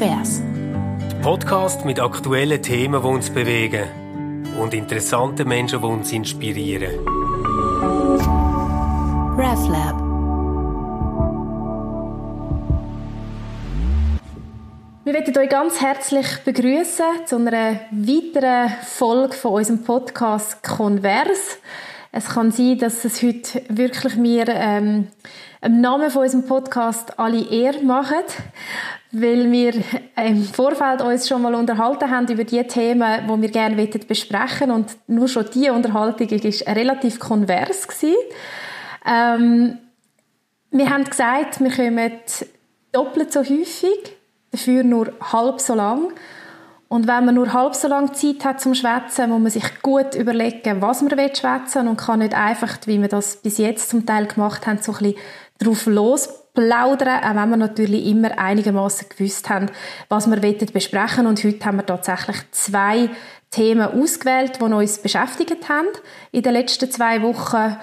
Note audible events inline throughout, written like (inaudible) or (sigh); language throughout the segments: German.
Konvers. Podcast mit aktuellen Themen, die uns bewegen und interessanten Menschen, die uns inspirieren. RefLab. Wir möchten euch ganz herzlich begrüßen zu einer weiteren Folge von unserem Podcast Konvers. Es kann sein, dass es heute wirklich mir ähm, im Namen von unserem Podcast alle Ehre machen, weil wir im Vorfeld uns schon mal unterhalten haben über die Themen, die wir gerne besprechen und nur schon diese Unterhaltung war relativ konvers Ähm, wir haben gesagt, wir kommen doppelt so häufig, dafür nur halb so lang. Und wenn man nur halb so lange Zeit hat zum Schwätzen, muss man sich gut überlegen, was man schwätzen will und kann nicht einfach, wie wir das bis jetzt zum Teil gemacht haben, so ein bisschen drauf losplaudern, auch wenn wir natürlich immer einigermaßen gewusst haben, was wir besprechen Und heute haben wir tatsächlich zwei Themen ausgewählt, die uns beschäftigt haben in den letzten zwei Wochen.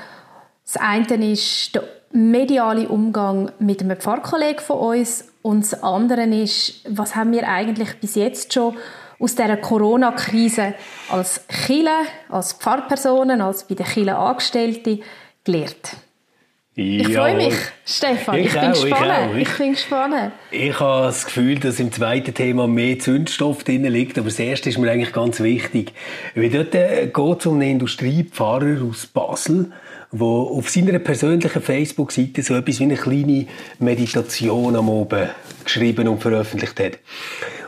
Das eine ist der mediale Umgang mit einem Pfarrkollegen von uns und das andere ist, was haben wir eigentlich bis jetzt schon aus dieser Corona-Krise als Chile, als Pfarrpersonen, als bei den Chile Angestellten gelernt? Ich freue mich, Stefan. Ich, ich bin auch, gespannt. Ich, ich, bin gespannt. Ich habe das Gefühl, dass im zweiten Thema mehr Zündstoff drin liegt, aber das erste ist mir eigentlich ganz wichtig. Weil dort äh, geht es um einen Industriepfarrer aus Basel, der auf seiner persönlichen Facebook-Seite so etwas wie eine kleine Meditation am Oben geschrieben und veröffentlicht hat.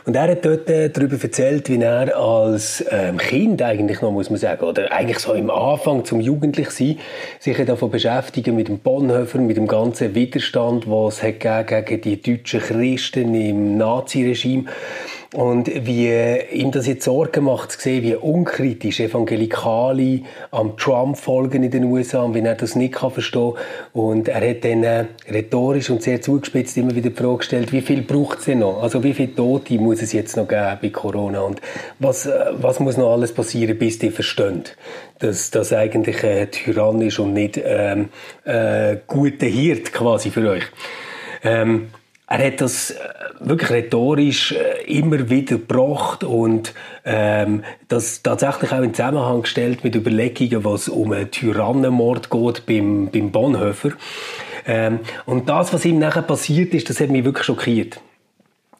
Und er hat dort äh, darüber erzählt, wie er als ähm, Kind eigentlich noch, muss man sagen, oder eigentlich so im Anfang zum Jugendlichsein, sich davon beschäftigen mit dem Bonhoeffer, mit dem ganzen Widerstand, was es gegen die deutschen Christen im Naziregime und wie ihm das jetzt Sorgen macht, zu sehen, wie unkritisch Evangelikale am Trump folgen in den USA und wie er das nicht kann verstehen Und er hat dann äh, rhetorisch und sehr zugespitzt immer wieder die Frage gestellt, wie viel braucht es denn noch? Also wie viele Tote muss es jetzt noch geben bei Corona? Und was, äh, was muss noch alles passieren, bis die verstehen, dass das eigentlich ein Tyrann ist und nicht ähm, äh, guter Hirt quasi für euch? Ähm, er hat das äh, wirklich rhetorisch äh, immer wieder gebracht und ähm, das tatsächlich auch in Zusammenhang gestellt mit Überlegungen, was um einen Tyrannenmord geht beim, beim Bonhoeffer. Ähm, und das, was ihm nachher passiert ist, das hat mich wirklich schockiert.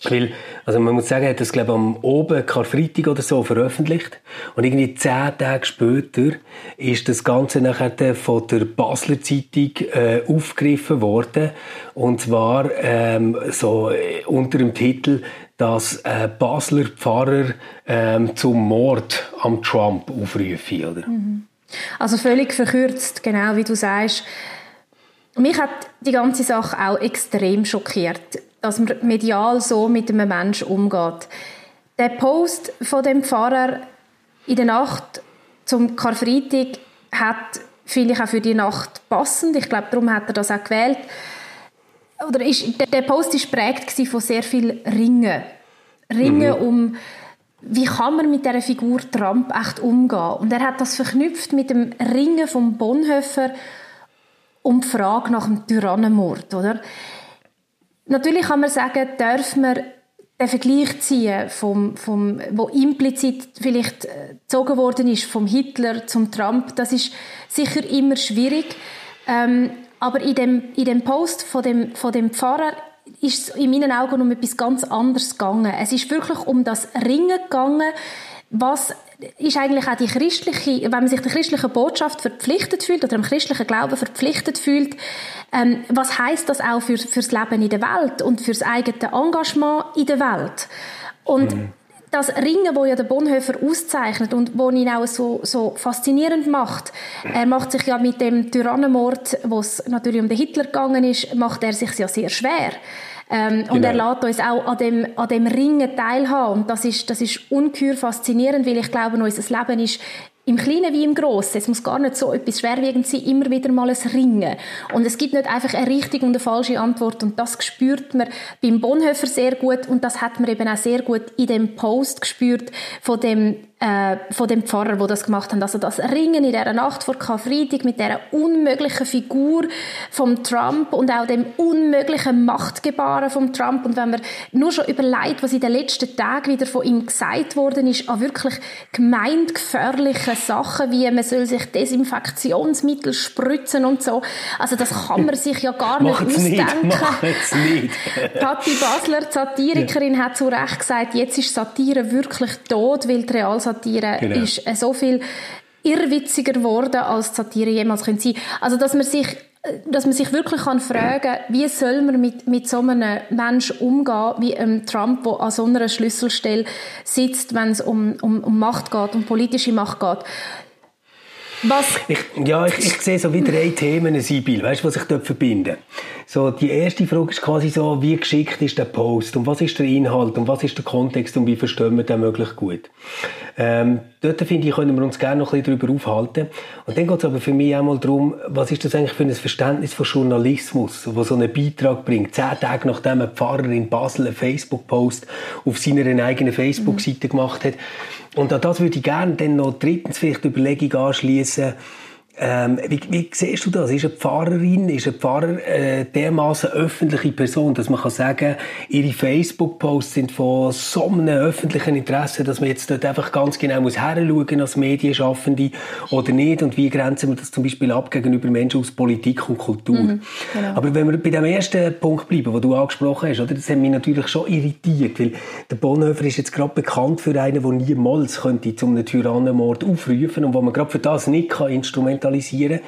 Weil, also man muss sagen, er hat das, glaube ich, am oben Karfreitag oder so veröffentlicht. Und irgendwie zehn Tage später ist das Ganze nachher von der Basler Zeitung äh, aufgegriffen worden. Und zwar ähm, so äh, unter dem Titel, dass äh, Basler Pfarrer ähm, zum Mord am Trump aufrufen, oder? Mhm. Also völlig verkürzt, genau wie du sagst. Mich hat die ganze Sache auch extrem schockiert dass man medial so mit einem Menschen umgeht. Der Post von dem Pfarrer in der Nacht zum Karfreitag hat finde auch für die Nacht passend. Ich glaube, darum hat er das auch gewählt. Oder ist, der Post war prägt von sehr viel Ringen. Ringen mhm. um, wie kann man mit dieser Figur Trump echt umgehen? Und er hat das verknüpft mit dem Ringen vom Bonhoeffer um die Frage nach dem Tyrannenmord, oder? Natürlich kann man sagen, darf man den Vergleich ziehen, vom, vom, wo implizit vielleicht äh, gezogen worden ist, vom Hitler zum Trump. Das ist sicher immer schwierig. Ähm, aber in dem, in dem Post von dem, von dem Pfarrer ist es in meinen Augen um etwas ganz anderes gegangen. Es ist wirklich um das Ringen gegangen, was ist eigentlich auch die christliche, wenn man sich der christlichen Botschaft verpflichtet fühlt oder dem christlichen Glauben verpflichtet fühlt, ähm, was heißt das auch für fürs Leben in der Welt und fürs eigene Engagement in der Welt? Und mhm. das Ringen, wo ja der Bonhoeffer auszeichnet und wo ihn auch so, so faszinierend macht, er macht sich ja mit dem Tyrannenmord, wo es natürlich um den Hitler gegangen ist, macht er sich ja sehr schwer. Ähm, genau. Und er lässt uns auch an dem, an dem Ringen teilhaben. Und das ist, das ist ungeheuer faszinierend, weil ich glaube, unser Leben ist im Kleinen wie im Grossen. Es muss gar nicht so etwas schwerwiegend sein, immer wieder mal ein Ringen. Und es gibt nicht einfach eine richtige und eine falsche Antwort. Und das spürt man beim Bonhoeffer sehr gut. Und das hat man eben auch sehr gut in dem Post gespürt von dem äh, von dem Pfarrer, wo das gemacht haben. Also das Ringen in dieser Nacht vor Karfreitag mit dieser unmöglichen Figur vom Trump und auch dem unmöglichen Machtgebaren vom Trump. Und wenn man nur schon überlegt, was in den letzten Tagen wieder von ihm gesagt worden ist, an wirklich gemeindgefährlichen Sachen, wie man soll sich Desinfektionsmittel spritzen und so. Also das kann man sich ja gar (laughs) nicht Macht's ausdenken. Nicht, (laughs) nicht. Patti Basler, die Satirikerin, ja. hat zu Recht gesagt, jetzt ist Satire wirklich tot, weil die Realsatire genau. ist äh, so viel irrwitziger geworden, als Satire jemals sein könnte Also, dass man sich dass man sich wirklich kann fragen wie soll man mit, mit so einem Menschen umgehen, wie ähm, Trump, der an so einer Schlüsselstelle sitzt, wenn es um, um, um Macht geht, um politische Macht geht. Was? Ich, ja, ich, ich sehe so wie drei Themen, Sibyl, weißt du, was sich dort verbinden. So, die erste Frage ist quasi so, wie geschickt ist der Post und was ist der Inhalt und was ist der Kontext und wie verstehen wir den möglichst gut. Ähm, dort, finde ich, können wir uns gerne noch ein bisschen darüber aufhalten. Und dann geht es aber für mich auch mal darum, was ist das eigentlich für ein Verständnis von Journalismus, wo so einen Beitrag bringt. Zehn Tage nachdem ein Pfarrer in Basel einen Facebook-Post auf seiner eigenen Facebook-Seite mhm. gemacht hat, und an das würde ich gerne dann noch drittens vielleicht die Überlegung anschließen, ähm, wie, wie siehst du das? Ist eine Pfarrerin, ist ein Pfarrer äh, dermaßen öffentliche Person, dass man kann sagen, ihre Facebook-Posts sind von so einem öffentlichen Interesse, dass man jetzt dort einfach ganz genau muss heranschauen als Medienschaffende oder nicht und wie grenzen wir das zum Beispiel ab gegenüber Menschen aus Politik und Kultur. Mhm, genau. Aber wenn wir bei dem ersten Punkt bleiben, den du angesprochen hast, oder, das hat mich natürlich schon irritiert, weil der Bonhoeffer ist jetzt gerade bekannt für einen, der niemals könnte zum einen Tyrannenmord aufrufen und wo man gerade für das nicht kann instrumentalisieren instrumentalisieren,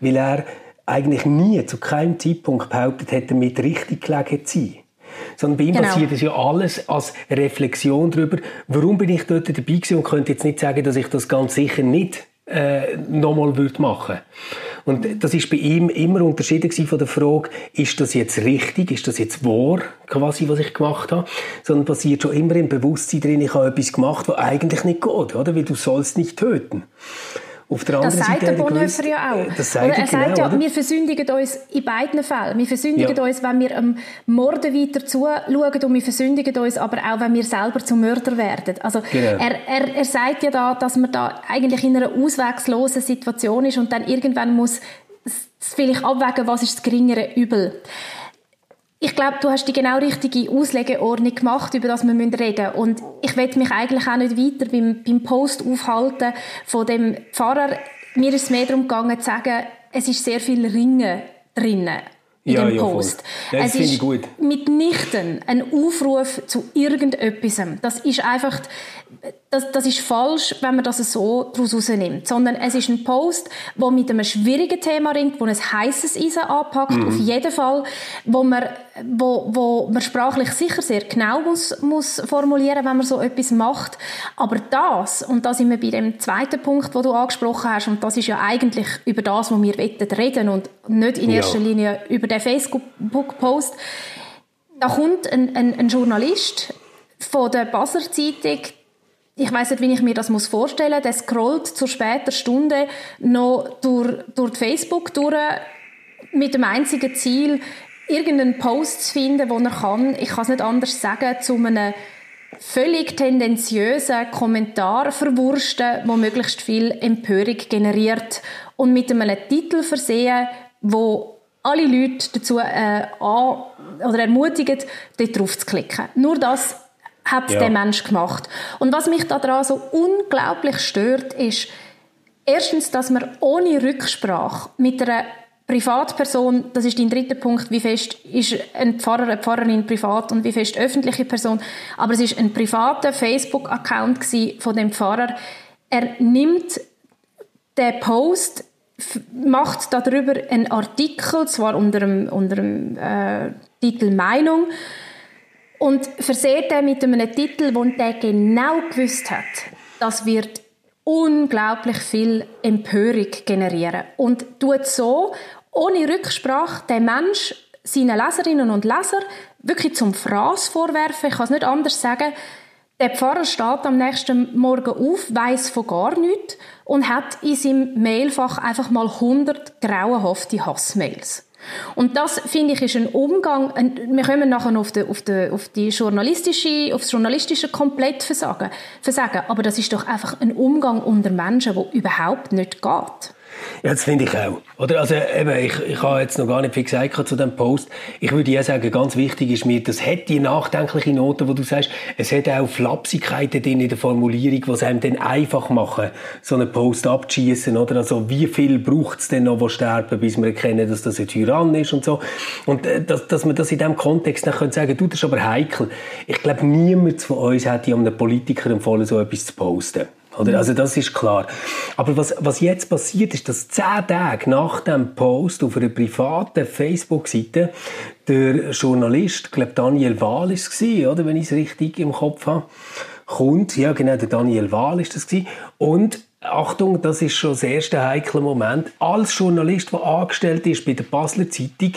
weil er eigentlich nie zu keinem Zeitpunkt behauptet hätte, mit richtig gelegen zu sein. Sondern bei ihm genau. passiert es ja alles als Reflexion darüber, warum bin ich dort dabei gewesen und könnte jetzt nicht sagen, dass ich das ganz sicher nicht äh, nochmal würde machen und das ist bei ihm immer unterschieden von der Frage, ist das jetzt richtig, ist das jetzt wahr, quasi, was ich gemacht habe, sondern passiert schon immer im Bewusstsein drin, ich habe etwas gemacht, was eigentlich nicht geht, oder? Weil du sollst nicht töten. Auf der das sagt der Bonhoeffer ja auch. Das sagt oder er sagt genau, ja, oder? wir versündigen uns in beiden Fällen. Wir versündigen ja. uns, wenn wir am Morden weiter zuschauen und wir versündigen uns aber auch, wenn wir selber zum Mörder werden. Also genau. er, er, er sagt ja da, dass man da eigentlich in einer auswegslosen Situation ist und dann irgendwann muss vielleicht abwägen, was ist das geringere Übel. Ich glaube, du hast die genau richtige Auslegeordnung gemacht, über das wir reden müssen. Und ich will mich eigentlich auch nicht weiter beim, beim Post aufhalten von dem Pfarrer. Mir ist es mehr darum gegangen, zu sagen, es ist sehr viel Ringen drinnen in ja, dem Post. Ja, das es ist gut. mitnichten ein Aufruf zu irgendetwas. Das ist einfach, das, das ist falsch, wenn man das so daraus rausnimmt. Sondern es ist ein Post, der mit einem schwierigen Thema ringt, wo ein heißes Eisen anpackt, mhm. auf jeden Fall, wo man, wo, wo man sprachlich sicher sehr genau muss, muss formulieren, wenn man so etwas macht. Aber das, und da sind wir bei dem zweiten Punkt, wo du angesprochen hast, und das ist ja eigentlich über das, was wir reden und nicht in erster ja. Linie über den Facebook-Post, da kommt ein, ein, ein Journalist von der Basler Zeitung, ich weiß nicht, wie ich mir das muss vorstellen. Der scrollt zur später Stunde noch durch, durch Facebook durch mit dem einzigen Ziel, irgendeinen Post zu finden, wo er kann, ich kann es nicht anders sagen, zu einem völlig tendenziösen Kommentar verwursten, wo möglichst viel Empörung generiert und mit einem Titel versehen, wo alle Leute dazu äh, an, oder ermutigen, dort drauf zu klicken. Nur das hat ja. der Mensch gemacht. Und was mich daran so unglaublich stört, ist erstens, dass man ohne Rücksprache mit einer Privatperson, das ist dein dritter Punkt, wie fest ist ein Pfarrer, eine Pfarrerin privat und wie fest öffentliche Person, aber es ist ein privater Facebook-Account von dem Pfarrer. Er nimmt den Post, macht darüber einen Artikel, zwar unter dem, unter dem äh, Titel Meinung, und verseht er mit einem Titel, wo der genau gewusst hat, das wird unglaublich viel Empörung generieren. Und tut so, ohne Rücksprache, den Mensch, seinen Leserinnen und Leser, wirklich zum Fraß vorwerfen. Ich kann es nicht anders sagen. Der Pfarrer steht am nächsten Morgen auf, weiß von gar nichts und hat in seinem Mailfach einfach mal 100 grauenhafte Hassmails. Und das, finde ich, ist ein Umgang, wir kommen nachher auf, die, auf, die, auf, die journalistische, auf das journalistische Komplettversagen, Versagen, aber das ist doch einfach ein Umgang unter Menschen, der überhaupt nicht geht. Ja, das finde ich auch. Oder, also, eben, ich, ich habe jetzt noch gar nicht viel gesagt zu dem Post. Ich würde ja sagen, ganz wichtig ist mir, das hat die nachdenkliche Note, wo du sagst, es hat auch Flapsigkeiten drin in der Formulierung, es einem dann einfach machen, so einen Post abzuschießen, oder? Also, wie viel braucht es denn noch, die sterben, bis wir erkennen, dass das ein Tyrann ist und so. Und, äh, dass, dass man das in diesem Kontext dann können sagen, du, das ist aber heikel. Ich glaube, niemand von uns hätte einem Politiker empfohlen, so etwas zu posten. Oder? Also das ist klar. Aber was, was jetzt passiert ist, dass zehn Tage nach dem Post auf einer privaten Facebook-Seite der Journalist, ich glaube Daniel Wahl ist es oder, wenn ich es richtig im Kopf habe, kommt, ja genau, der Daniel Wahl ist das gewesen, und Achtung, das ist schon das erste heikle Moment. Als Journalist, der angestellt ist bei der Basler Zeitung,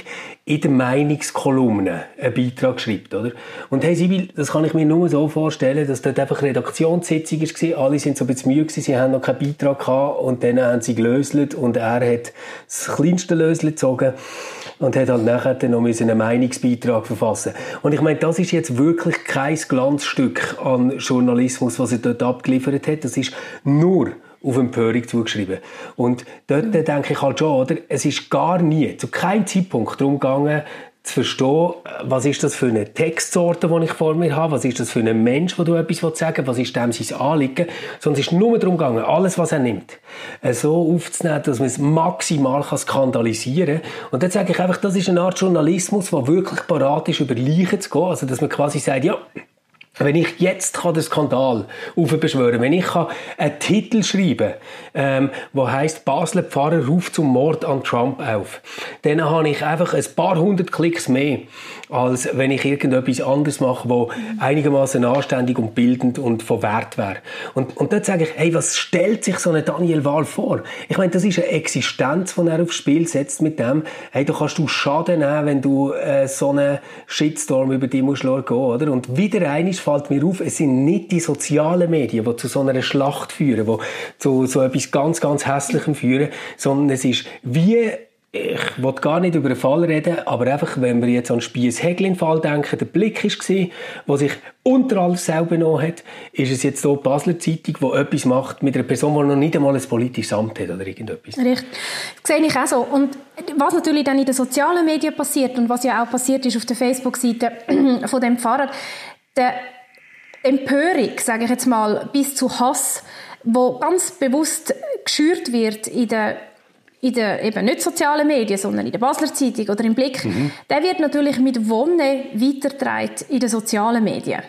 in der Meinungskolumne einen Beitrag schreibt, oder? Und hey, Sibyl, das kann ich mir nur so vorstellen, dass dort einfach Redaktionssitzung war, alle sind so ein bisschen müde gewesen, sie haben noch keinen Beitrag gehabt und dann haben sie gelöselt und er hat das kleinste Lösel gezogen und hat halt nachher dann noch einen Meinungsbeitrag verfassen Und ich meine, das ist jetzt wirklich kein Glanzstück an Journalismus, was er dort abgeliefert hat. Das ist nur auf Empörung zugeschrieben. Und dort mhm. denke ich halt schon, oder? Es ist gar nie, zu keinem Zeitpunkt darum gegangen, zu verstehen, was ist das für eine Textsorte, die ich vor mir habe, was ist das für ein Mensch, wo du etwas sagen willst, was ist dem sein Anliegen, sondern es ist nur darum gegangen, alles, was er nimmt, äh, so aufzunehmen, dass man es maximal skandalisieren kann. Und dann sage ich einfach, das ist eine Art Journalismus, der wirklich parat ist, über Leichen zu gehen, also dass man quasi sagt, ja, wenn ich jetzt kann den Skandal aufbeschwören wenn ich kann einen Titel schreiben ähm, wo heißt Basler Pfarrer ruft zum Mord an Trump auf, dann habe ich einfach ein paar hundert Klicks mehr, als wenn ich irgendetwas anderes mache, wo einigermaßen anständig und bildend und von Wert wäre. Und, und dort sage ich, hey, was stellt sich so ein Daniel Wahl vor? Ich meine, das ist eine Existenz, die er aufs Spiel setzt mit dem, hey, da kannst du Schaden nehmen, wenn du äh, so einen Shitstorm über dich musst gehen, oder? Und wieder eines fällt mir auf, es sind nicht die sozialen Medien, die zu so einer Schlacht führen, die zu so etwas ganz, ganz Hässlichem führen, sondern es ist wie ich will gar nicht über den Fall reden, aber einfach, wenn wir jetzt an den Spiess-Heglin-Fall denken, der Blick war, der sich unter alles selber genommen hat, ist es jetzt hier die Basler Zeitung, die etwas macht mit einer Person, die noch nicht einmal ein politisches Amt hat oder irgendetwas. Richtig. Das sehe ich auch so. Und was natürlich dann in den sozialen Medien passiert und was ja auch passiert ist auf der Facebook-Seite (clears throat) von dem Pfarrer, der Empörung, sage ich jetzt mal, bis zu Hass, wo ganz bewusst geschürt wird in den in den eben nicht sozialen Medien, sondern in der Basler Zeitung oder im Blick, mhm. der wird natürlich mit Wonne weitergetragen in den sozialen Medien.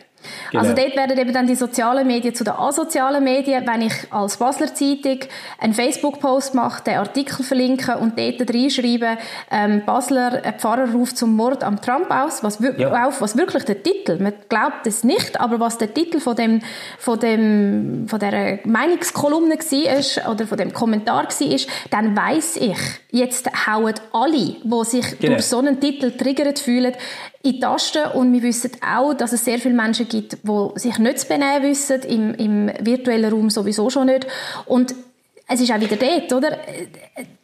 Genau. Also dort werden eben dann die sozialen Medien zu den asozialen Medien. Wenn ich als Basler Zeitung einen Facebook-Post mache, den Artikel verlinke und dort reinschreibe, ähm, Basler Pfarrer ruft zum Mord am Trump aus, was, ja. auf, was wirklich der Titel, man glaubt es nicht, aber was der Titel von dem, von dem, von der Meinungskolumne war, oder von dem Kommentar war, dann weiß ich, jetzt hauen alle, die sich genau. durch so einen Titel triggert fühlen, in die Tasten und wir wissen auch, dass es sehr viele Menschen gibt, die sich nicht zu benehmen wissen, im, im virtuellen Raum sowieso schon nicht. Und es ist auch wieder dort, oder?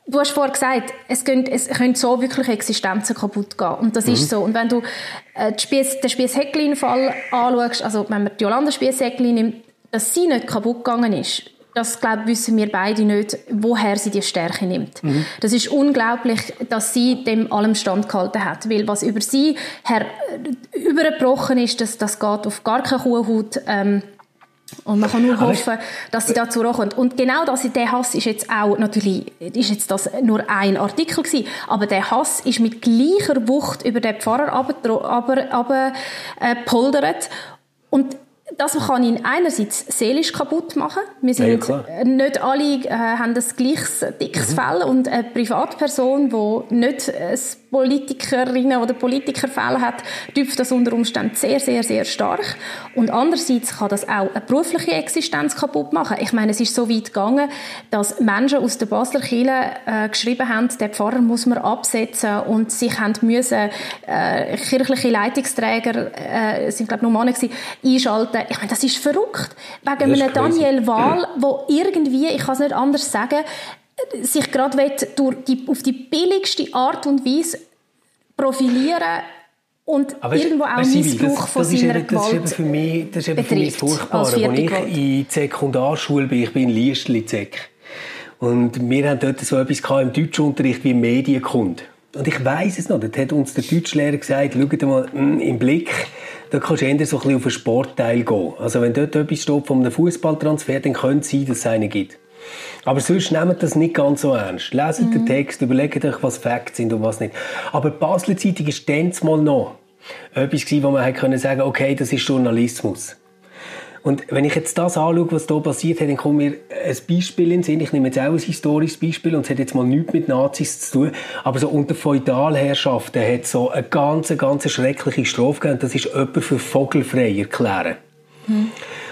Du hast vorher gesagt, es können, es können so wirklich Existenzen kaputt gehen. Und das mhm. ist so. Und wenn du äh, Spiess, den Spiess-Hecklin-Fall anschaust, also wenn man die Jolanda Spiess-Hecklin nimmt, dass sie nicht kaputt gegangen ist, das glaube wissen wir beide nicht, woher sie die Stärke nimmt. Mhm. Das ist unglaublich, dass sie dem allem standgehalten hat, weil was über sie her übergebrochen ist, das, das geht auf gar keine Kuhhaut. Ähm, und man kann nur hoffen, dass sie dazu kommt. Und genau das, der Hass ist jetzt auch, natürlich, ist jetzt das nur ein Artikel gewesen, aber der Hass ist mit gleicher Wucht über den Pfarrer aber, aber, aber äh, poldert. Und das kann ihn einerseits seelisch kaputt machen. Wir sind ja, nicht alle äh, haben das gleiches dickes mhm. Fell und eine Privatperson, die nicht ein Politikerinnen oder Politikerfälle hat, tüpft das unter Umständen sehr, sehr, sehr stark. Und andererseits kann das auch eine berufliche Existenz kaputt machen. Ich meine, es ist so weit gegangen, dass Menschen aus der Basler Kirche äh, geschrieben haben, der Pfarrer muss man absetzen und sich haben müssen äh, kirchliche Leitungsträger, äh, sind glaube nur Männer gewesen, einschalten. Ich meine, das ist verrückt. Wegen einem Daniel Wahl, (clears throat) wo irgendwie, ich kann es nicht anders sagen, sich gerade durch die, auf die billigste Art und Weise profilieren und Aber irgendwo auch weißt, Missbrauch das, von das seiner ist eben, das ist eben Gewalt für mich, das ist eben für mich Furchtbare. als Als ich Gewalt. in Sekundarschule bin, ich bin in Liestli-Zek. Und wir haben dort so etwas im Deutschunterricht wie Medienkunde. Und ich weiss es noch, dort hat uns der Deutschlehrer gesagt, schaut mal mm, im Blick, da kannst du eher so ein bisschen auf den Sportteil gehen. Also wenn dort etwas steht von einem Fußballtransfer, dann könnte es sein, dass es einen gibt. Aber sonst nehmt das nicht ganz so ernst. Leset den Text, überlegt euch, was Facts sind und was nicht. Aber die Basler Zeitung ist dann mal noch etwas gewesen, wo man hätte können sagen, okay, das ist Journalismus. Und wenn ich jetzt das anschaue, was hier passiert hat, dann kommt mir ein Beispiel in den Sinn. Ich nehme jetzt auch ein historisches Beispiel und es hat jetzt mal nichts mit Nazis zu tun. Aber so unter Feudalherrschaften hat es so eine ganz, ganz schreckliche Strophe gegeben. Das ist jemand für vogelfrei erklären.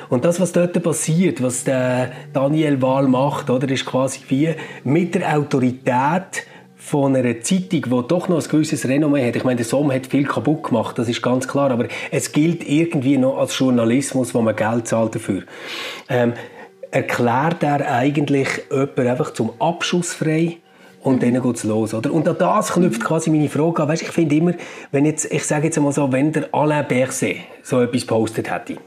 Und das, was dort passiert, was der Daniel Wahl macht, oder, ist quasi wie mit der Autorität von einer Zeitung, die doch noch ein gewisses Renommee hat. Ich meine, der Somm hat viel kaputt gemacht, das ist ganz klar, aber es gilt irgendwie noch als Journalismus, wo man Geld zahlt dafür. Ähm, erklärt er eigentlich jemanden einfach zum Abschuss frei? Und dann geht's los, oder? Und an das knüpft quasi meine Frage an. Weißt, ich finde immer, wenn jetzt, ich sage jetzt einmal so, wenn der Alain Berset so etwas postet hätte,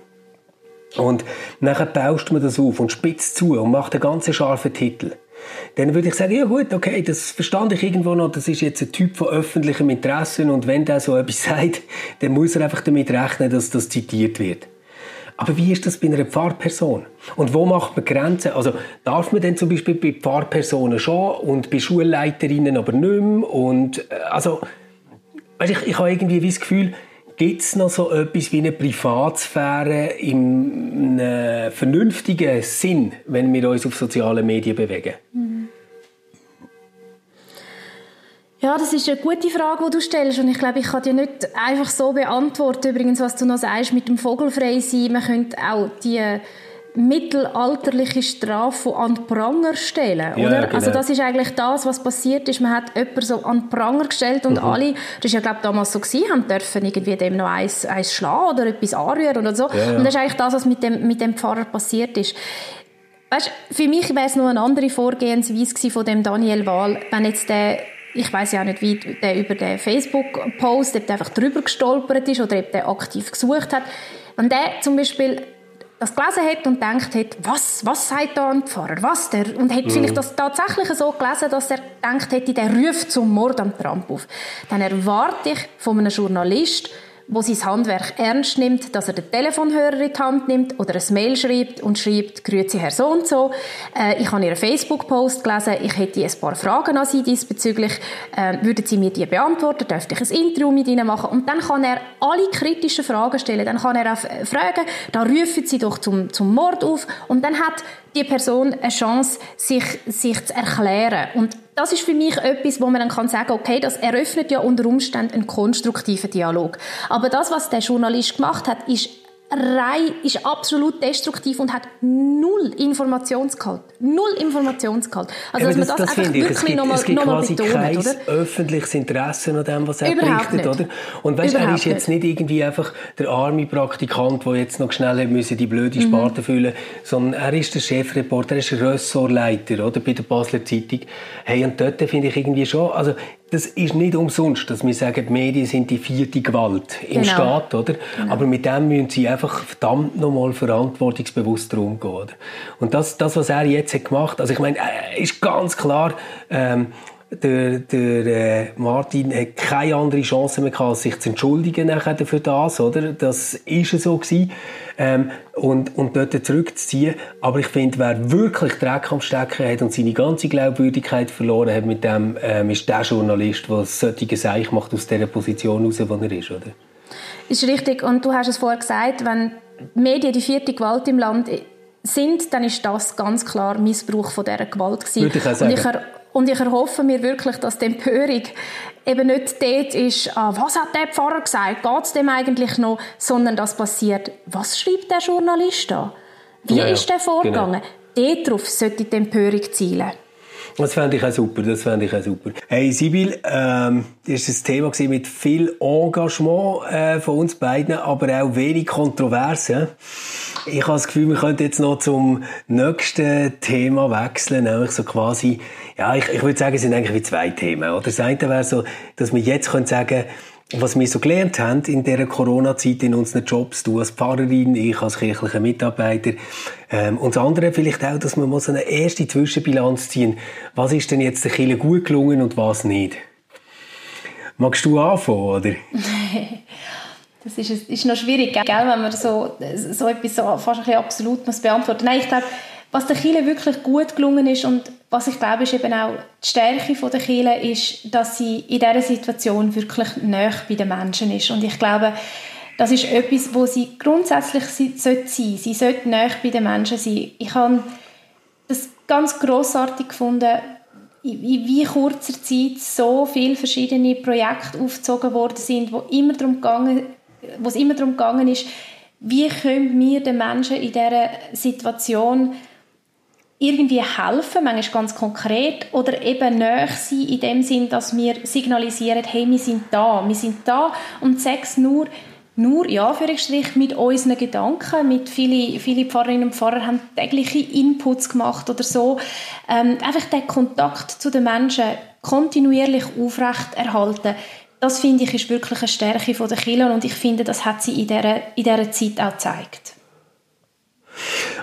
und nachher baust man das auf und spitzt zu und macht einen ganz scharfen Titel. Dann würde ich sagen, ja gut, okay, das verstand ich irgendwo noch, das ist jetzt ein Typ von öffentlichem Interesse und wenn der so etwas (laughs) sagt, dann muss er einfach damit rechnen, dass das zitiert wird. Aber wie ist das bei einer Pfarrperson? Und wo macht man Grenzen? Also darf man denn zum Beispiel bei Pfarrpersonen schon und bei Schulleiterinnen aber nicht mehr? Und äh, also, weißt, ich, ich habe irgendwie das Gefühl, Gibt es noch so etwas wie eine Privatsphäre im äh, vernünftigen Sinn, wenn wir uns auf sozialen Medien bewegen? Ja, das ist eine gute Frage, die du stellst. Und ich glaube, ich kann dir nicht einfach so beantworten. Übrigens, was du noch sagst mit dem Vogelfrei sein, man könnte auch die mittelalterliche Strafe an den Pranger stellen, Ja, oder? genau. Also das ist eigentlich das, was passiert ist. Man hat jemanden so an den Pranger gestellt und alle, das ist ja glaube damals so gewesen, haben dürfen irgendwie dem noch eins, eins schlagen oder etwas anrühren oder so. Ja, ja. Und das ist eigentlich das, was mit dem, mit dem Pfarrer passiert ist. Weißt, für mich wäre es noch eine andere Vorgehensweise von dem Daniel Wahl, wenn jetzt der ich weiß ja auch nicht, wie der über den Facebook-Post, ob der einfach drüber gestolpert ist oder ob der aktiv gesucht hat. Wenn der zum Beispiel das gelesen hat und denkt hat, was, was sagt da ein Pfarrer, was der, und hat vielleicht das tatsächlich so gelesen, dass er denkt hätte, der ruft zum Mord am Trump auf, dann erwarte ich von einem Journalist, wo sein Handwerk ernst nimmt, dass er den Telefonhörer in die Hand nimmt oder ein Mail schreibt und schreibt, grüezi Herr so und so, äh, ich habe Ihren Facebook-Post gelesen, ich hätte ein paar Fragen an Sie diesbezüglich, äh, würden Sie mir die beantworten, dürfte ich ein Interview mit Ihnen machen? Und dann kann er alle kritischen Fragen stellen, dann kann er auch äh, fragen, da rufen Sie doch zum, zum Mord auf. Und dann hat die Person eine Chance, sich, sich zu erklären. Und das ist für mich etwas, wo man dann kann sagen, okay, das eröffnet ja unter Umständen einen konstruktiven Dialog. Aber das, was der Journalist gemacht hat, ist rein, ist absolut destruktiv und hat null Informationsgehalt. Null Informationsgehalt. Also, Eben, dass man das, einfach ich. Es wirklich gibt, nochmal es gibt noch mal quasi betont, kein oder? öffentliches Interesse an dem, was er Überhaupt berichtet, nicht. oder? Und weißt, er Überhaupt ist jetzt nicht irgendwie einfach der arme Praktikant, der jetzt noch schnell müssen die blöde Sparte füllen, sondern er ist der Chefreporter, er ist Ressortleiter, oder, bei der Basler Zeitung. Hey, und dort finde ich irgendwie schon, also das ist nicht umsonst, dass wir sagen, die Medien sind die vierte Gewalt im Genau. Staat, oder? Aber mit dem müssen sie einfach verdammt nochmal verantwortungsbewusster umgehen, oder? Und das, das, was er jetzt hat gemacht, also ich meine, äh, ist ganz klar, ähm, der, der äh, Martin hat keine andere Chance mehr gehabt, sich zu entschuldigen nachher für das, oder? Das ist so gewesen. Ähm, und, und dort zurückzuziehen. Aber ich finde, wer wirklich Dreck am Stecken hat und seine ganze Glaubwürdigkeit verloren hat mit dem, ähm, ist der Journalist, der solche Seich macht aus dieser Position raus, wo er ist, oder? Ist richtig. Und du hast es vorher gesagt, wenn die Medien die vierte Gewalt im Land sind, dann ist das ganz klar Missbrauch von dieser Gewalt gewesen. Würde ich auch sagen. Und ich erhoffe mir wirklich, dass die Empörung eben nicht dort ist, ah, was hat der Pfarrer gesagt, geht es dem eigentlich noch, sondern das passiert, was schreibt der Journalist da? Wie Ja, ist der vorgegangen? Dort Darauf sollte die Empörung zielen. Das fände ich auch super, das fände ich auch super. Hey Sibyl, ähm, das war ein Thema mit viel Engagement äh, von uns beiden, aber auch wenig Kontroverse. Ich habe das Gefühl, wir könnten jetzt noch zum nächsten Thema wechseln, nämlich so quasi, ja, ich, ich würde sagen, es sind eigentlich wie zwei Themen. Oder das eine wäre so, dass wir jetzt können sagen was wir so gelernt haben in dieser Corona-Zeit in unseren Jobs, du als Pfarrerin, ich als kirchlicher Mitarbeiter, ähm, und das andere vielleicht auch, dass mal so eine erste Zwischenbilanz ziehen. Was ist denn jetzt der Kirche gut gelungen und was nicht? Magst du anfangen, oder? (laughs) das ist, ist noch schwierig, gell, wenn man so, so etwas so fast ein bisschen absolut muss beantworten muss. Nein, ich glaube, was der Kirche wirklich gut gelungen ist und was ich glaube, ist eben auch die Stärke der Kirche, ist, dass sie in dieser Situation wirklich näher bei den Menschen ist. Und ich glaube, das ist etwas, wo sie grundsätzlich sein sollte. Sie sollte näher bei den Menschen sein. Ich habe das ganz großartig gefunden, in wie kurzer Zeit so viele verschiedene Projekte aufgezogen worden sind, wo immer darum gegangen, wo es immer darum gegangen ist, wie können wir den Menschen in dieser Situation irgendwie helfen, manchmal ganz konkret, oder eben näher sein in dem Sinn, dass wir signalisieren, hey, wir sind da, wir sind da und sechs nur nur, ja, Anführungsstrich, mit unseren Gedanken, mit viele, viele Pfarrerinnen und Pfarrer haben tägliche Inputs gemacht oder so. Ähm, einfach den Kontakt zu den Menschen kontinuierlich aufrecht erhalten, das finde ich ist wirklich eine Stärke der Kirche und ich finde, das hat sie in dieser, in dieser Zeit auch gezeigt.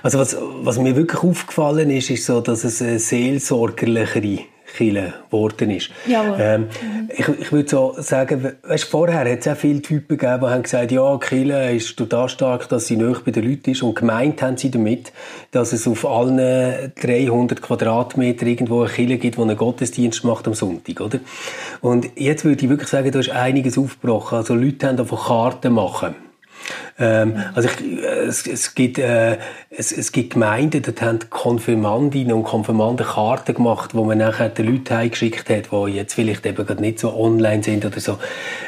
Also was, was mir wirklich aufgefallen ist, ist so, dass es eine seelsorgerlichere Kille geworden ist. Ähm, mhm. ich, ich würde so sagen, weißt, vorher hat es auch viele Typen gegeben, die haben gesagt, ja, Kille ist total stark, dass sie näher bei den Leuten ist und gemeint haben sie damit, dass es auf allen 300 Quadratmeter irgendwo eine Kille gibt, die einen Gottesdienst macht am Sonntag, oder? Und jetzt würde ich wirklich sagen, da ist einiges aufgebrochen. Also Leute haben davon Karten machen. Ähm, also ich, es, es, gibt, äh, es, es gibt Gemeinden, dort haben Konfirmandinnen und Konfirmanden Karten gemacht, wo man nachher den Leuten heimgeschickt hat, die jetzt vielleicht eben gerade nicht so online sind oder so.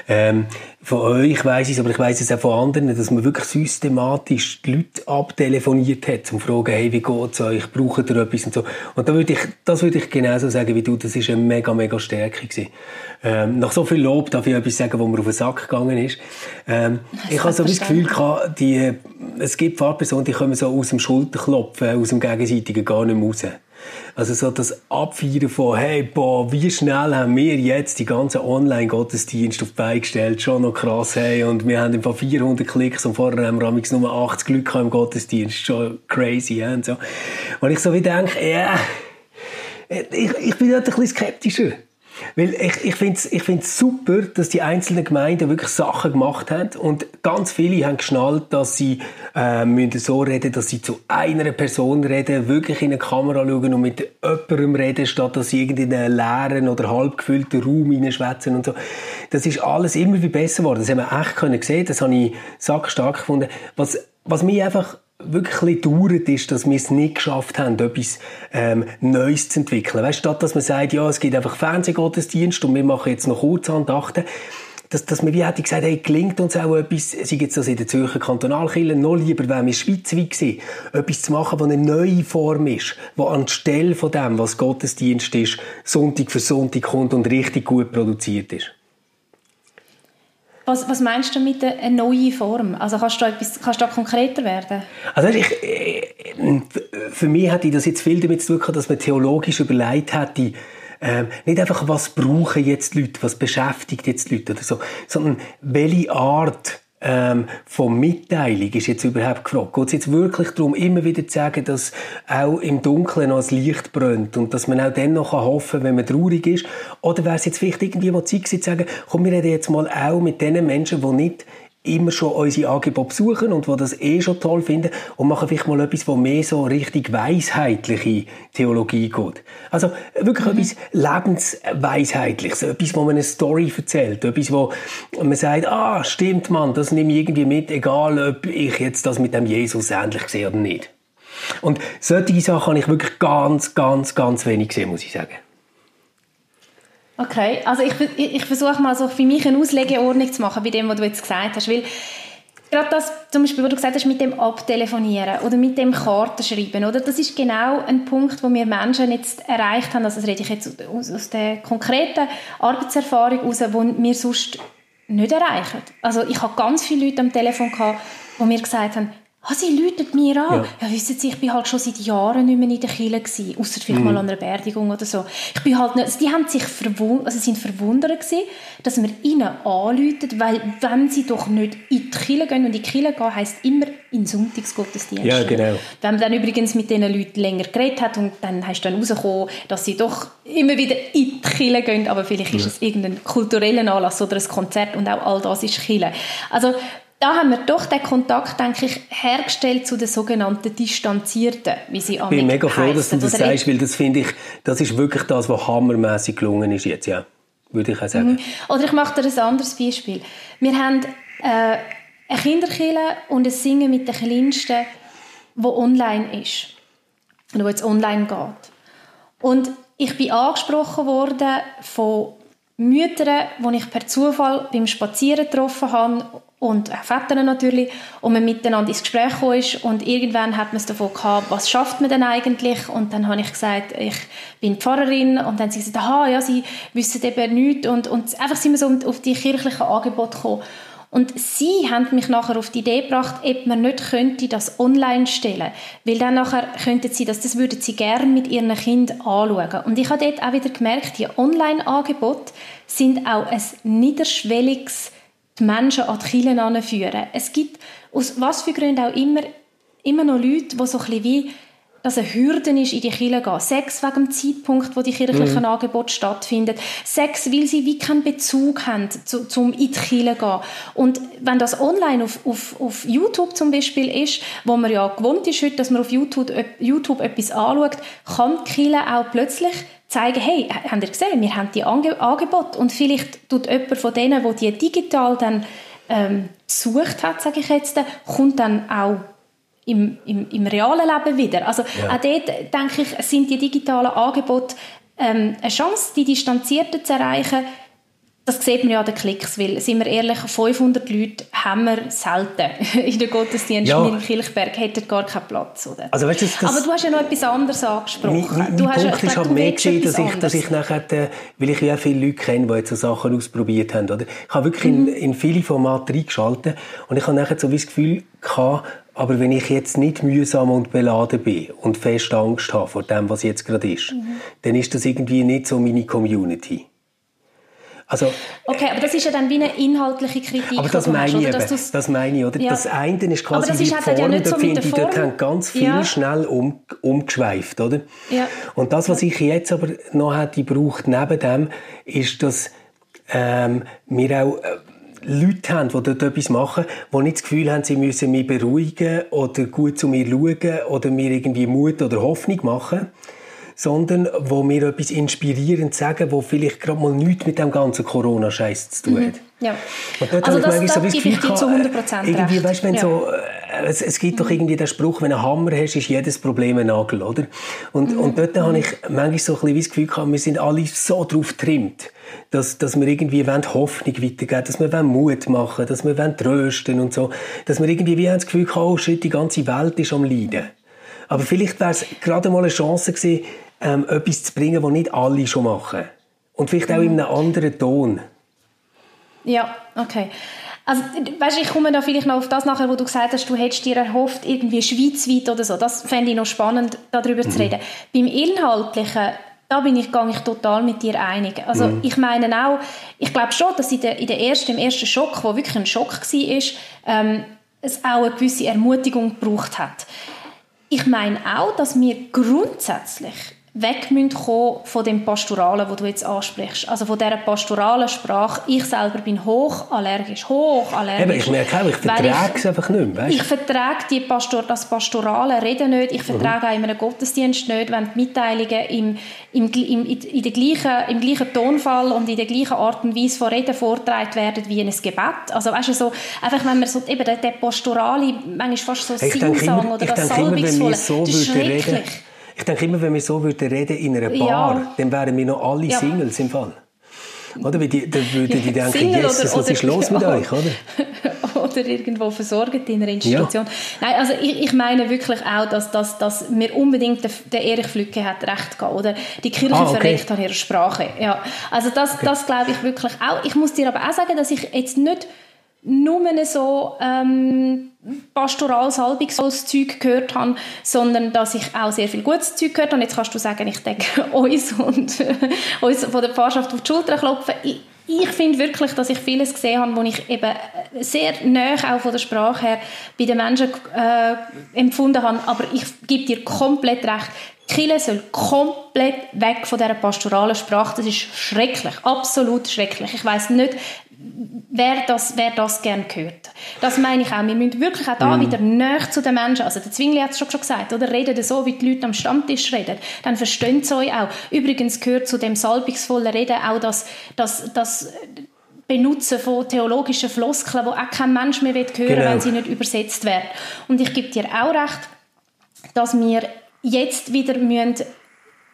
Ähm, von euch weiss ich es, aber ich weiss es auch von anderen, dass man wirklich systematisch die Leute abtelefoniert hat, um zu fragen, hey, wie geht's euch, braucht ihr etwas und so. Und da würde ich, das würde ich genauso sagen wie du, das ist eine mega, mega Stärke gewesen. Ähm, nach so viel Lob darf ich etwas sagen, wo mir auf den Sack gegangen ist. Ähm, ich habe so das Gefühl gehabt, die, es gibt Fahrpersonen, die kommen so aus dem Schulterklopfen, aus dem Gegenseitigen gar nicht mehr raus. Also so das Abfeiern von, hey, boah, wie schnell haben wir jetzt die ganzen Online-Gottesdienste auf die Beine gestellt, schon noch krass, hey, und wir haben einfach 400 Klicks und vorher haben wir nur 80 Leute im Gottesdienst, schon crazy, ja, und so. Und ich so wie denke, ja, ich, ich bin dort ein bisschen skeptischer. Weil ich, ich finde es ich find's super, dass die einzelnen Gemeinden wirklich Sachen gemacht haben und ganz viele haben geschnallt, dass sie äh, müssen so reden, dass sie zu einer Person reden, wirklich in eine Kamera schauen und mit jemandem reden, statt dass sie in einen leeren oder halb gefüllten Raum hineinschwätzen und so. Das ist alles immer wie besser geworden. Das haben wir echt können sehen, das habe ich sackstark gefunden. Was, was mich einfach wirklich dauert, ist, dass wir es nicht geschafft haben, etwas ähm, Neues zu entwickeln. Weißt, statt dass man sagt, ja, es gibt einfach Fernsehgottesdienst und wir machen jetzt noch Kurzandachten, dass, dass man wie hätte gesagt, hey, gelingt uns auch etwas, sei jetzt das in der Zürcher Kantonalkirche, noch lieber wären wir schweizweit gewesen, etwas zu machen, was eine neue Form ist, wo anstelle von dem, was Gottesdienst ist, Sonntag für Sonntag kommt und richtig gut produziert ist. Was, was meinst du mit einer neuen Form? Also kannst du etwas, kannst du da konkreter werden? Also ich, äh, für mich hat das jetzt viel damit zu tun, dass man theologisch überlegt hätte, äh, nicht einfach, was brauchen jetzt die Leute, was beschäftigt jetzt die Leute oder so, sondern welche Art ähm, von Mitteilung ist jetzt überhaupt gefragt. Geht es jetzt wirklich darum, immer wieder zu sagen, dass auch im Dunkeln noch das Licht brennt und dass man auch dann noch hoffen kann, wenn man traurig ist? Oder wäre es jetzt vielleicht irgendwie mal Zeit zu sagen, komm, wir reden jetzt mal auch mit den Menschen, die nicht immer schon unsere Angebote besuchen und die das eh schon toll finden und machen vielleicht mal etwas, wo mehr so richtig weisheitliche Theologie geht. Also wirklich mhm. etwas Lebensweisheitliches, etwas, wo man eine Story erzählt, etwas, wo man sagt, ah, stimmt man, das nehme ich irgendwie mit, egal ob ich jetzt das mit dem Jesus ähnlich sehe oder nicht. Und solche Sachen habe ich wirklich ganz, ganz, ganz wenig gesehen, muss ich sagen. Okay, also ich, ich, ich versuche mal so für mich eine Auslegeordnung zu machen bei dem, was du jetzt gesagt hast, weil gerade das, zum Beispiel, was du gesagt hast, mit dem Abtelefonieren oder mit dem Kartenschreiben, oder? Das ist genau ein Punkt, wo wir Menschen jetzt erreicht haben. Also das rede ich jetzt aus, aus der konkreten Arbeitserfahrung heraus, die wir sonst nicht erreichen. Also ich habe ganz viele Leute am Telefon gehabt, die mir gesagt haben, Ah, sie läutet mir an. Ja. ja, wissen Sie, ich bin halt schon seit Jahren nicht mehr in der Kirche gewesen, ausser vielleicht mm. mal an einer Beerdigung oder so. Ich bin halt nicht, also die haben sich verwundert, also sind verwundert gewesen, dass wir ihnen anläutet, weil wenn sie doch nicht in die Kirche gehen und in die Kirche gehen, heisst immer in Sonntagsgottesdienst. Ja, genau. Wenn man dann übrigens mit diesen Leuten länger geredet hat und dann hast du dann rausgekommen, dass sie doch immer wieder in die Kirche gehen, aber vielleicht ja. ist es irgendein kultureller Anlass oder ein Konzert und auch all das ist Kirche. Also da haben wir doch den Kontakt, denke ich, hergestellt zu den sogenannten Distanzierten, wie sie Ich bin mega froh, dass du das sagst, weil das finde ich, das ist wirklich das, was hammermäßig gelungen ist jetzt, ja. Würde ich auch sagen. Mhm. Oder ich mache dir ein anderes Beispiel. Wir haben äh, eine Kinderkille und ein Singen mit den Kleinsten, wo online ist. Und wo jetzt online geht. Und ich bin angesprochen worden von Müttern, die ich per Zufall beim Spazieren getroffen habe und Väter natürlich und man miteinander ins Gespräch ist. Und irgendwann hat man es davon gehabt, was schafft man denn eigentlich? Und dann habe ich gesagt, ich bin Pfarrerin. Und dann haben sie gesagt, aha, ja, sie wissen eben nichts. Und, und einfach sind wir so auf die kirchlichen Angebote gekommen. Und sie haben mich nachher auf die Idee gebracht, ob man nicht könnte das online stellen, weil dann nachher könnten sie das, das würden sie gerne mit ihren Kindern anschauen. Und ich habe dort auch wieder gemerkt, die Online-Angebote sind auch ein niederschwelliges die Menschen an die Kirche anführen. Es gibt, aus was für Gründen auch immer, immer noch Leute, die so ein bisschen wie dass eine Hürde ist, in die Kirche zu gehen. Sechs wegen dem Zeitpunkt, wo die kirchlichen mhm. Angebote stattfinden. Sechs, weil sie wie keinen Bezug haben, zu, zum in die Kirche zu gehen. Und wenn das online auf, auf, auf YouTube zum Beispiel ist, wo man ja gewohnt ist heute, dass man auf YouTube, YouTube etwas anschaut, kann die Kirche auch plötzlich zeigen, hey, habt ihr gesehen, wir haben die Ange Angebote und vielleicht tut jemand von denen, der die digital dann ähm, besucht hat, sage ich jetzt, kommt dann auch im, im, im realen Leben wieder. Also ja. auch dort, denke ich, sind die digitalen Angebote ähm, eine Chance, die Distanzierten zu erreichen, das sieht man ja an den Klicks, weil, sind wir ehrlich, 500 Leute haben wir selten (laughs) in den Gottesdiensten ja. in Kilchberg, hätten gar keinen Platz. Oder? Also, weißt du, das, Aber du hast ja noch etwas anderes angesprochen. Mein, mein, du mein Punkt ist halt mehr gewesen, dass ich, dass ich nachher, weil ich ja viele Leute kenne, die jetzt so Sachen ausprobiert haben, oder? Ich habe wirklich mhm. in, in viele Formate reingeschaltet und ich habe nachher so das Gefühl gehabt, aber wenn ich jetzt nicht mühsam und beladen bin und fest Angst habe vor dem, was jetzt gerade ist, mhm. dann ist das irgendwie nicht so meine Community. Also, okay, aber das ist ja dann wie eine inhaltliche Kritik. Aber das meine hast, ich oder, eben, das meine ich, oder? Ja. Das eine ist quasi das ist halt die Form, ja da so finde ich, dort haben ganz viel ja. schnell um, umgeschweift, oder? Ja. Und das, was ich jetzt aber noch hätte braucht neben dem, ist, dass ähm, wir auch äh, Leute haben, die dort etwas machen, die nicht das Gefühl haben, sie müssen mich beruhigen oder gut zu mir schauen oder mir irgendwie Mut oder Hoffnung machen, sondern wo mir etwas inspirierend sagen, wo vielleicht gerade mal nichts mit dem ganzen Corona-Scheiß zu tun mhm. hat. Mhm. Ja. Und dort also habe ich das, so das Gefühl, ich zu 100% irgendwie, weißt, wenn ja. so, äh, es, es gibt mhm. doch irgendwie den Spruch, wenn du einen Hammer hast, ist jedes Problem ein Nagel, oder? Und, mhm. und dort mhm. habe ich manchmal so ein bisschen das Gefühl gehabt, wir sind alle so drauf getrimmt, dass, dass wir irgendwie wollen Hoffnung weitergeben dass wir wollen Mut machen dass wir wollen trösten und so. Dass wir irgendwie wie haben das Gefühl gehabt, oh shit, die ganze Welt ist am Leiden. Aber vielleicht wäre es gerade mal eine Chance gewesen, ähm, etwas zu bringen, was nicht alle schon machen. Und vielleicht auch in einem anderen Ton. Ja, okay. Also, weißt, ich komme da vielleicht noch auf das nachher, wo du gesagt hast, du hättest dir erhofft, irgendwie schweizweit oder so. Das fände ich noch spannend, darüber mhm. zu reden. Beim Inhaltlichen, da bin ich, gehe ich total mit dir einig. Also, mhm. ich meine auch, ich glaube schon, dass in der, in der ersten, im ersten Schock, wo wirklich ein Schock war, ähm, es auch eine gewisse Ermutigung gebraucht hat. Ich meine auch, dass wir grundsätzlich weg müssen von dem Pastoralen, wo du jetzt ansprichst. Also von dieser pastoralen Sprache. Ich selber bin hochallergisch, hochallergisch. Eben, ich merke auch, ich vertrage es einfach nicht mehr, weißt? Ich vertrage die Pastor das pastorale Reden nicht. Ich vertrage mhm. auch in einem Gottesdienst nicht, wenn die Mitteilungen im, im, im, in der gleichen, im gleichen Tonfall und in der gleichen Art und Weise von Reden vorgetragen werden wie in einem Gebet. Also weißt du, so, einfach wenn man so, eben der, pastorale, manchmal fast so Singsang oder das Salbungsvolle, so das ist schrecklich. Reden ich denke immer, wenn wir so würden reden in einer Bar, ja. dann wären wir noch alle ja. Singles im Fall. Oder? Weil die, dann würden die denken, Single Jesus, oder, was ist los mit (laughs) euch? Oder? oder (laughs) oder irgendwo versorgt in einer Institution. Ja. Nein, also ich, ich meine wirklich auch, dass, dass, dass mir unbedingt der, der Erich Flücke hat recht gehabt, oder die Kirche ah, okay. verreckt an ihrer Sprache. Ja, also das, okay. das glaube ich wirklich auch. Ich muss dir aber auch sagen, dass ich jetzt nicht nur so ähm, pastoral Salbungszeug gehört habe, sondern dass ich auch sehr viel gutes Zeug gehört habe. Jetzt kannst du sagen, ich denke (laughs) uns und uns von der Pfarrschaft auf die Schulter klopfen. Ich, ich finde wirklich, dass ich vieles gesehen habe, wo ich eben sehr nah auch von der Sprache her bei den Menschen äh, empfunden habe. Aber ich gebe dir komplett recht. Kille soll komplett weg von dieser pastoralen Sprache. Das ist schrecklich, absolut schrecklich. Ich weiß nicht, wer das, wer das gerne hört. Das meine ich auch. Wir müssen wirklich auch da mm. wieder näher zu den Menschen, also der Zwingli hat es schon gesagt, oder redet so, wie die Leute am Stammtisch reden, dann verstehen sie euch auch. Übrigens gehört zu dem salbungsvollen Reden auch das, das, das Benutzen von theologischen Floskeln, wo auch kein Mensch mehr hören will, genau. wenn sie nicht übersetzt werden. Und ich gebe dir auch recht, dass wir jetzt wieder müssen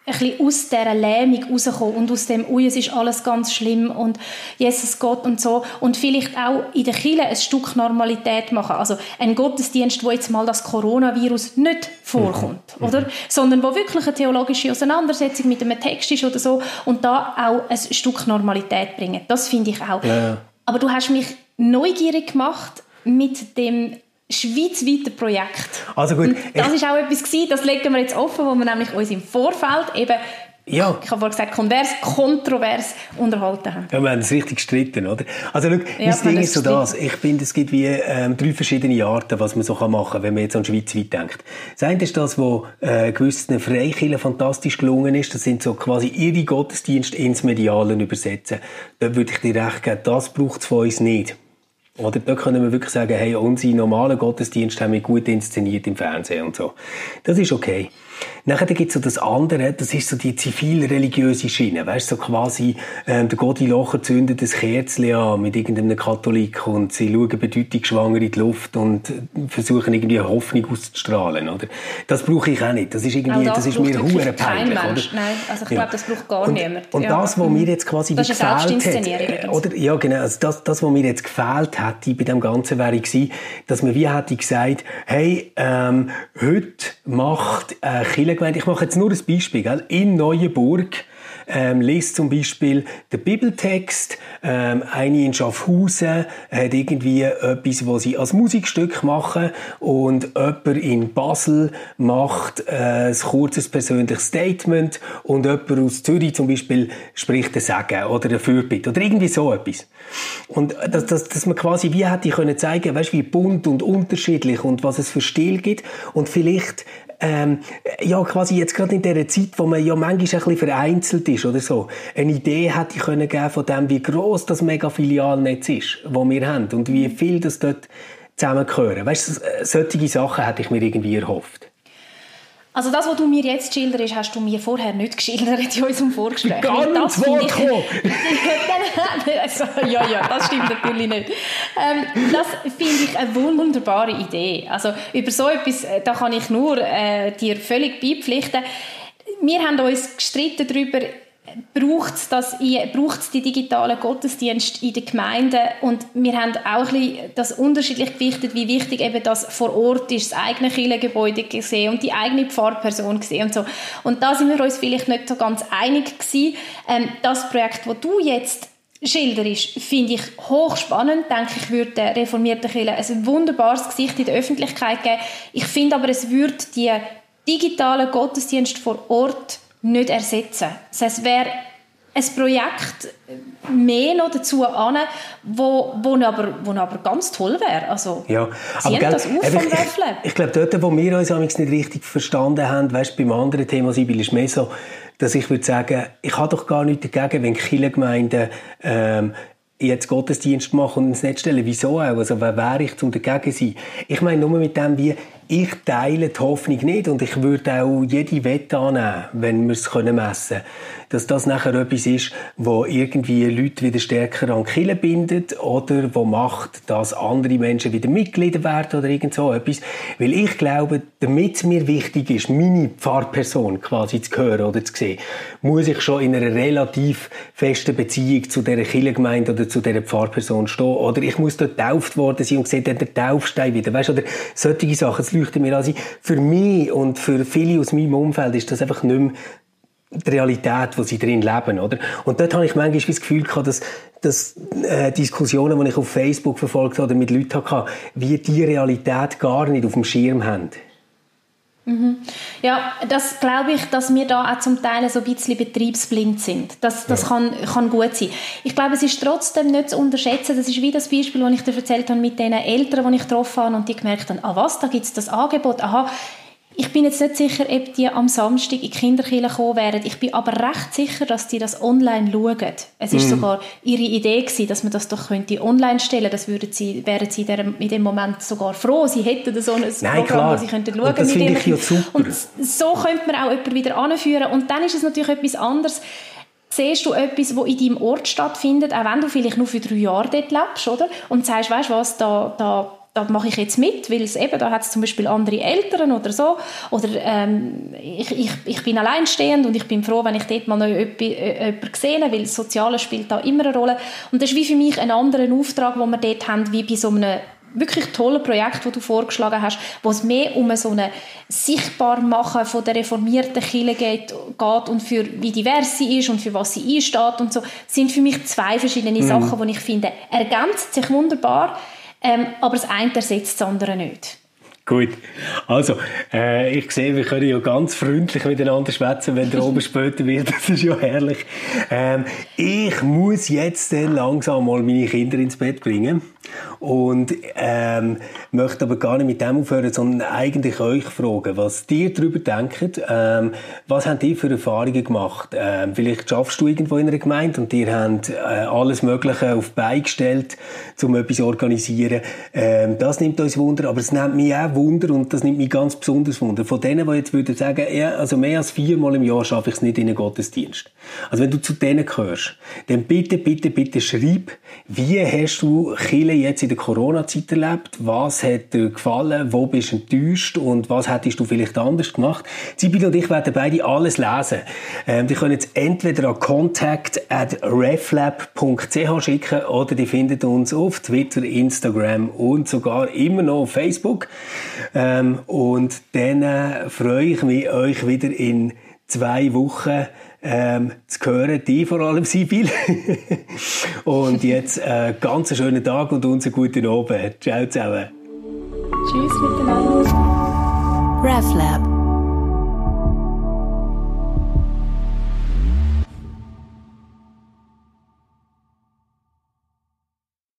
ein bisschen aus dieser Lähmung rauskommen und aus dem, ui, es ist alles ganz schlimm und Jesus Gott und so und vielleicht auch in der Kirche ein Stück Normalität machen. Also ein Gottesdienst, wo jetzt mal das Coronavirus nicht vorkommt, mhm. oder? Sondern wo wirklich eine theologische Auseinandersetzung mit einem Text ist oder so und da auch ein Stück Normalität bringen. Das finde ich auch. Ja. Aber du hast mich neugierig gemacht mit dem schweizweite Projekt. Also gut. das ist auch etwas gewesen, das legen wir jetzt offen, wo wir nämlich uns im Vorfeld eben ja. Ich habe vorhin gesagt, konvers, kontrovers unterhalten haben. Ja, wir haben es richtig gestritten, oder? Also, schau, ja, mein Ding ist so das. Ich finde, es gibt wie ähm, drei verschiedene Arten, was man so machen kann, wenn man jetzt an Schweiz weit denkt. Das eine ist das, was äh, gewissen Freikirchen fantastisch gelungen ist. Das sind so quasi ihre Gottesdienste ins Medialen übersetzen. Da würde ich dir recht geben, das braucht es von uns nicht. Oder da können wir wirklich sagen, hey, unsere normalen Gottesdienste haben wir gut inszeniert im Fernsehen und so. Das ist okay. Nachher gibt es so das andere, das ist so die zivilreligiöse Schiene. Weißt du, so quasi, ähm, der Gott Locher zündet ein Kerzchen an mit irgendeinem Katholik und sie schauen bedeutungsschwanger in die Luft und versuchen irgendwie eine Hoffnung auszustrahlen, oder? Das brauche ich auch nicht. Das ist irgendwie, das, das ist mir hure peinlich, oder? Nein, also ich ja. glaube, das braucht gar und, niemand. Und ja. das, was mir jetzt quasi das gefehlt hat, oder? Ja, genau. Also das, das, was mir jetzt gefehlt hätte bei dem Ganzen, wäre gewesen, dass man wie hätte gesagt, hey, ähm, heute macht äh, Kirchengemeinde, ich mache jetzt nur ein Beispiel, gell? in Neuenburg ähm, liest zum Beispiel den Bibeltext, ähm, eine in Schaffhausen hat irgendwie etwas, was sie als Musikstück machen und jemand in Basel macht äh, ein kurzes persönliches Statement und jemand aus Zürich zum Beispiel spricht ein Segen oder ein Fürbitte oder irgendwie so etwas. Und dass, dass, dass man quasi wie hätte können zeigen, weißt, wie bunt und unterschiedlich und was es für Stil gibt und vielleicht ähm, ja, quasi jetzt gerade in dieser Zeit, wo man ja manchmal ein bisschen vereinzelt ist oder so, eine Idee hätte ich können geben von dem, wie groß das Mega-Filialnetz ist, das wir haben und wie viel das dort zusammengehören. Weißt du, solche Sachen hätte ich mir irgendwie erhofft. Also das, was du mir jetzt schilderst, hast du mir vorher nicht geschildert in unserem Vorgespräch. Gar nicht das finde ich... also, (laughs) ja, ja, das stimmt natürlich nicht. Ähm, das finde ich eine wunderbare Idee. Also über so etwas, äh, da kann ich nur äh, dir völlig beipflichten. Wir haben uns gestritten darüber, braucht es die digitalen Gottesdienste in den Gemeinden und wir haben auch ein bisschen das unterschiedlich gewichtet, wie wichtig eben das vor Ort ist, das eigene Kirchengebäude gesehen und die eigene Pfarrperson gesehen und so. Und da sind wir uns vielleicht nicht so ganz einig gewesen. Ähm, das Projekt, das du jetzt schilderst, finde ich hochspannend. Denke ich, würde der reformierten Kirche ein wunderbares Gesicht in der Öffentlichkeit geben. Ich finde aber, es würde die digitalen Gottesdienste vor Ort nicht ersetzen. Das heißt, es wäre ein Projekt mehr noch dazu an, wo, wo, aber, wo aber ganz toll wäre. Also, ja, aber, das auf vom Löffeln. Ich, ich glaube, dort, wo wir uns nicht richtig verstanden haben, weißt, beim anderen Thema, Sibyl, ist mehr so, dass ich würde sagen, ich habe doch gar nichts dagegen, wenn Kirchengemeinden ähm, jetzt Gottesdienst machen und ins Netz stellen. Wieso auch? Also wer wäre ich, um dagegen zu sein? Ich meine nur mit dem, wie ich teile die Hoffnung nicht und ich würde auch jede Wette annehmen, wenn wir es messen können, dass das nachher etwas ist, wo irgendwie Leute wieder stärker an Killen bindet oder wo macht, dass andere Menschen wieder Mitglieder werden oder irgend so etwas. Weil ich glaube, damit es mir wichtig ist, meine Pfarrperson quasi zu hören oder zu sehen, muss ich schon in einer relativ festen Beziehung zu dieser Kirchengemeinde oder zu dieser Pfarrperson stehen. Oder ich muss dort getauft worden sein und sehe dann den Taufstein wieder. Weißt, oder solche Sachen, leuchtet mir an. Für mich und für viele aus meinem Umfeld ist das einfach nicht mehr die Realität, wo sie drin leben, oder? Und dort habe ich manchmal das Gefühl gehabt, dass, dass äh, Diskussionen, die ich auf Facebook verfolgt habe oder mit Leuten hatte, wie die Realität gar nicht auf dem Schirm haben. Mhm. Ja, das glaube ich, dass wir da auch zum Teil so ein bisschen betriebsblind sind. Das, das ja. kann, kann gut sein. Ich glaube, es ist trotzdem nicht zu unterschätzen. Das ist wie das Beispiel, das ich dir erzählt habe mit den Eltern, die ich getroffen habe und die gemerkt haben, ah was, da gibt es das Angebot. Aha, ich bin jetzt nicht sicher, ob die am Samstag in die Kinderkirche kommen werden. Ich bin aber recht sicher, dass die das online schauen. Es ist mm. sogar ihre Idee gewesen, dass man das doch könnte online stellen. Das würden sie, wären sie in dem Moment sogar froh. Sie hätten so ein Nein, Programm, klar. wo sie könnten schauen. Und das finde ich ja super. Und so könnte man auch jemanden wieder anführen. Und dann ist es natürlich etwas anderes. Siehst du etwas, wo in deinem Ort stattfindet, auch wenn du vielleicht nur für drei Jahre dort lebst, oder? Und sagst, weißt du was, da, da da mache ich jetzt mit, weil es eben, da hat es zum Beispiel andere Eltern oder so, oder ähm, ich, ich, ich bin alleinstehend und ich bin froh, wenn ich dort mal noch jemanden sehe, weil das Soziale spielt da immer eine Rolle. Und das ist wie für mich ein anderer Auftrag, den wir dort haben, wie bei so einem wirklich tollen Projekt, das du vorgeschlagen hast, wo es mehr um so ein Sichtbarmachen von der reformierten Kirche geht, geht und für wie divers sie ist und für was sie einsteht und so, sind für mich zwei verschiedene mhm. Sachen, die ich finde, ergänzt sich wunderbar, ähm, aber das eine ersetzt das andere nicht. Gut. Also, äh, ich sehe, wir können ja ganz freundlich miteinander schwätzen, wenn der (laughs) oben später wird. Das ist ja herrlich. Ähm, ich muss jetzt dann langsam mal meine Kinder ins Bett bringen. Und ähm, möchte aber gar nicht mit dem aufhören, sondern eigentlich euch fragen, was ihr darüber denkt. Ähm, was habt ihr für Erfahrungen gemacht? Ähm, vielleicht schaffst du irgendwo in einer Gemeinde und ihr habt äh, alles Mögliche auf beigestellt, um etwas zu organisieren. Ähm, das nimmt uns Wunder, aber es nimmt mich auch Wunder und das nimmt mich ganz besonders Wunder. Von denen, die jetzt würden sagen, ja, also mehr als viermal im Jahr schaffe ich es nicht in einen Gottesdienst. Also wenn du zu denen gehörst, dann bitte, bitte, bitte schreib, wie hast du Chile jetzt in der Corona-Zeit erlebt? Was hat dir gefallen? Wo bist du enttäuscht? Und was hättest du vielleicht anders gemacht? Sibyl und ich werden beide alles lesen. Ähm, die können jetzt entweder an contact at reflab.ch schicken oder die findet uns auf Twitter, Instagram und sogar immer noch auf Facebook. Ähm, und dann äh, freue ich mich, euch wieder in zwei Wochen ähm, zu hören, die vor allem, Sibyl. (laughs) und jetzt äh, ganz schönen Tag und uns einen guten Abend. Ciao zusammen. Tschüss miteinander. RefLab